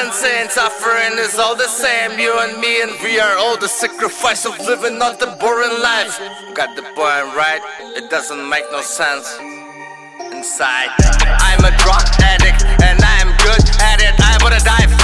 violence and suffering is all the same. You and me, and we are all the sacrifice of living not the boring life. Got the point, right? It doesn't make no sense. Inside, I'm a drug addict and I'm good at it. I wanna die.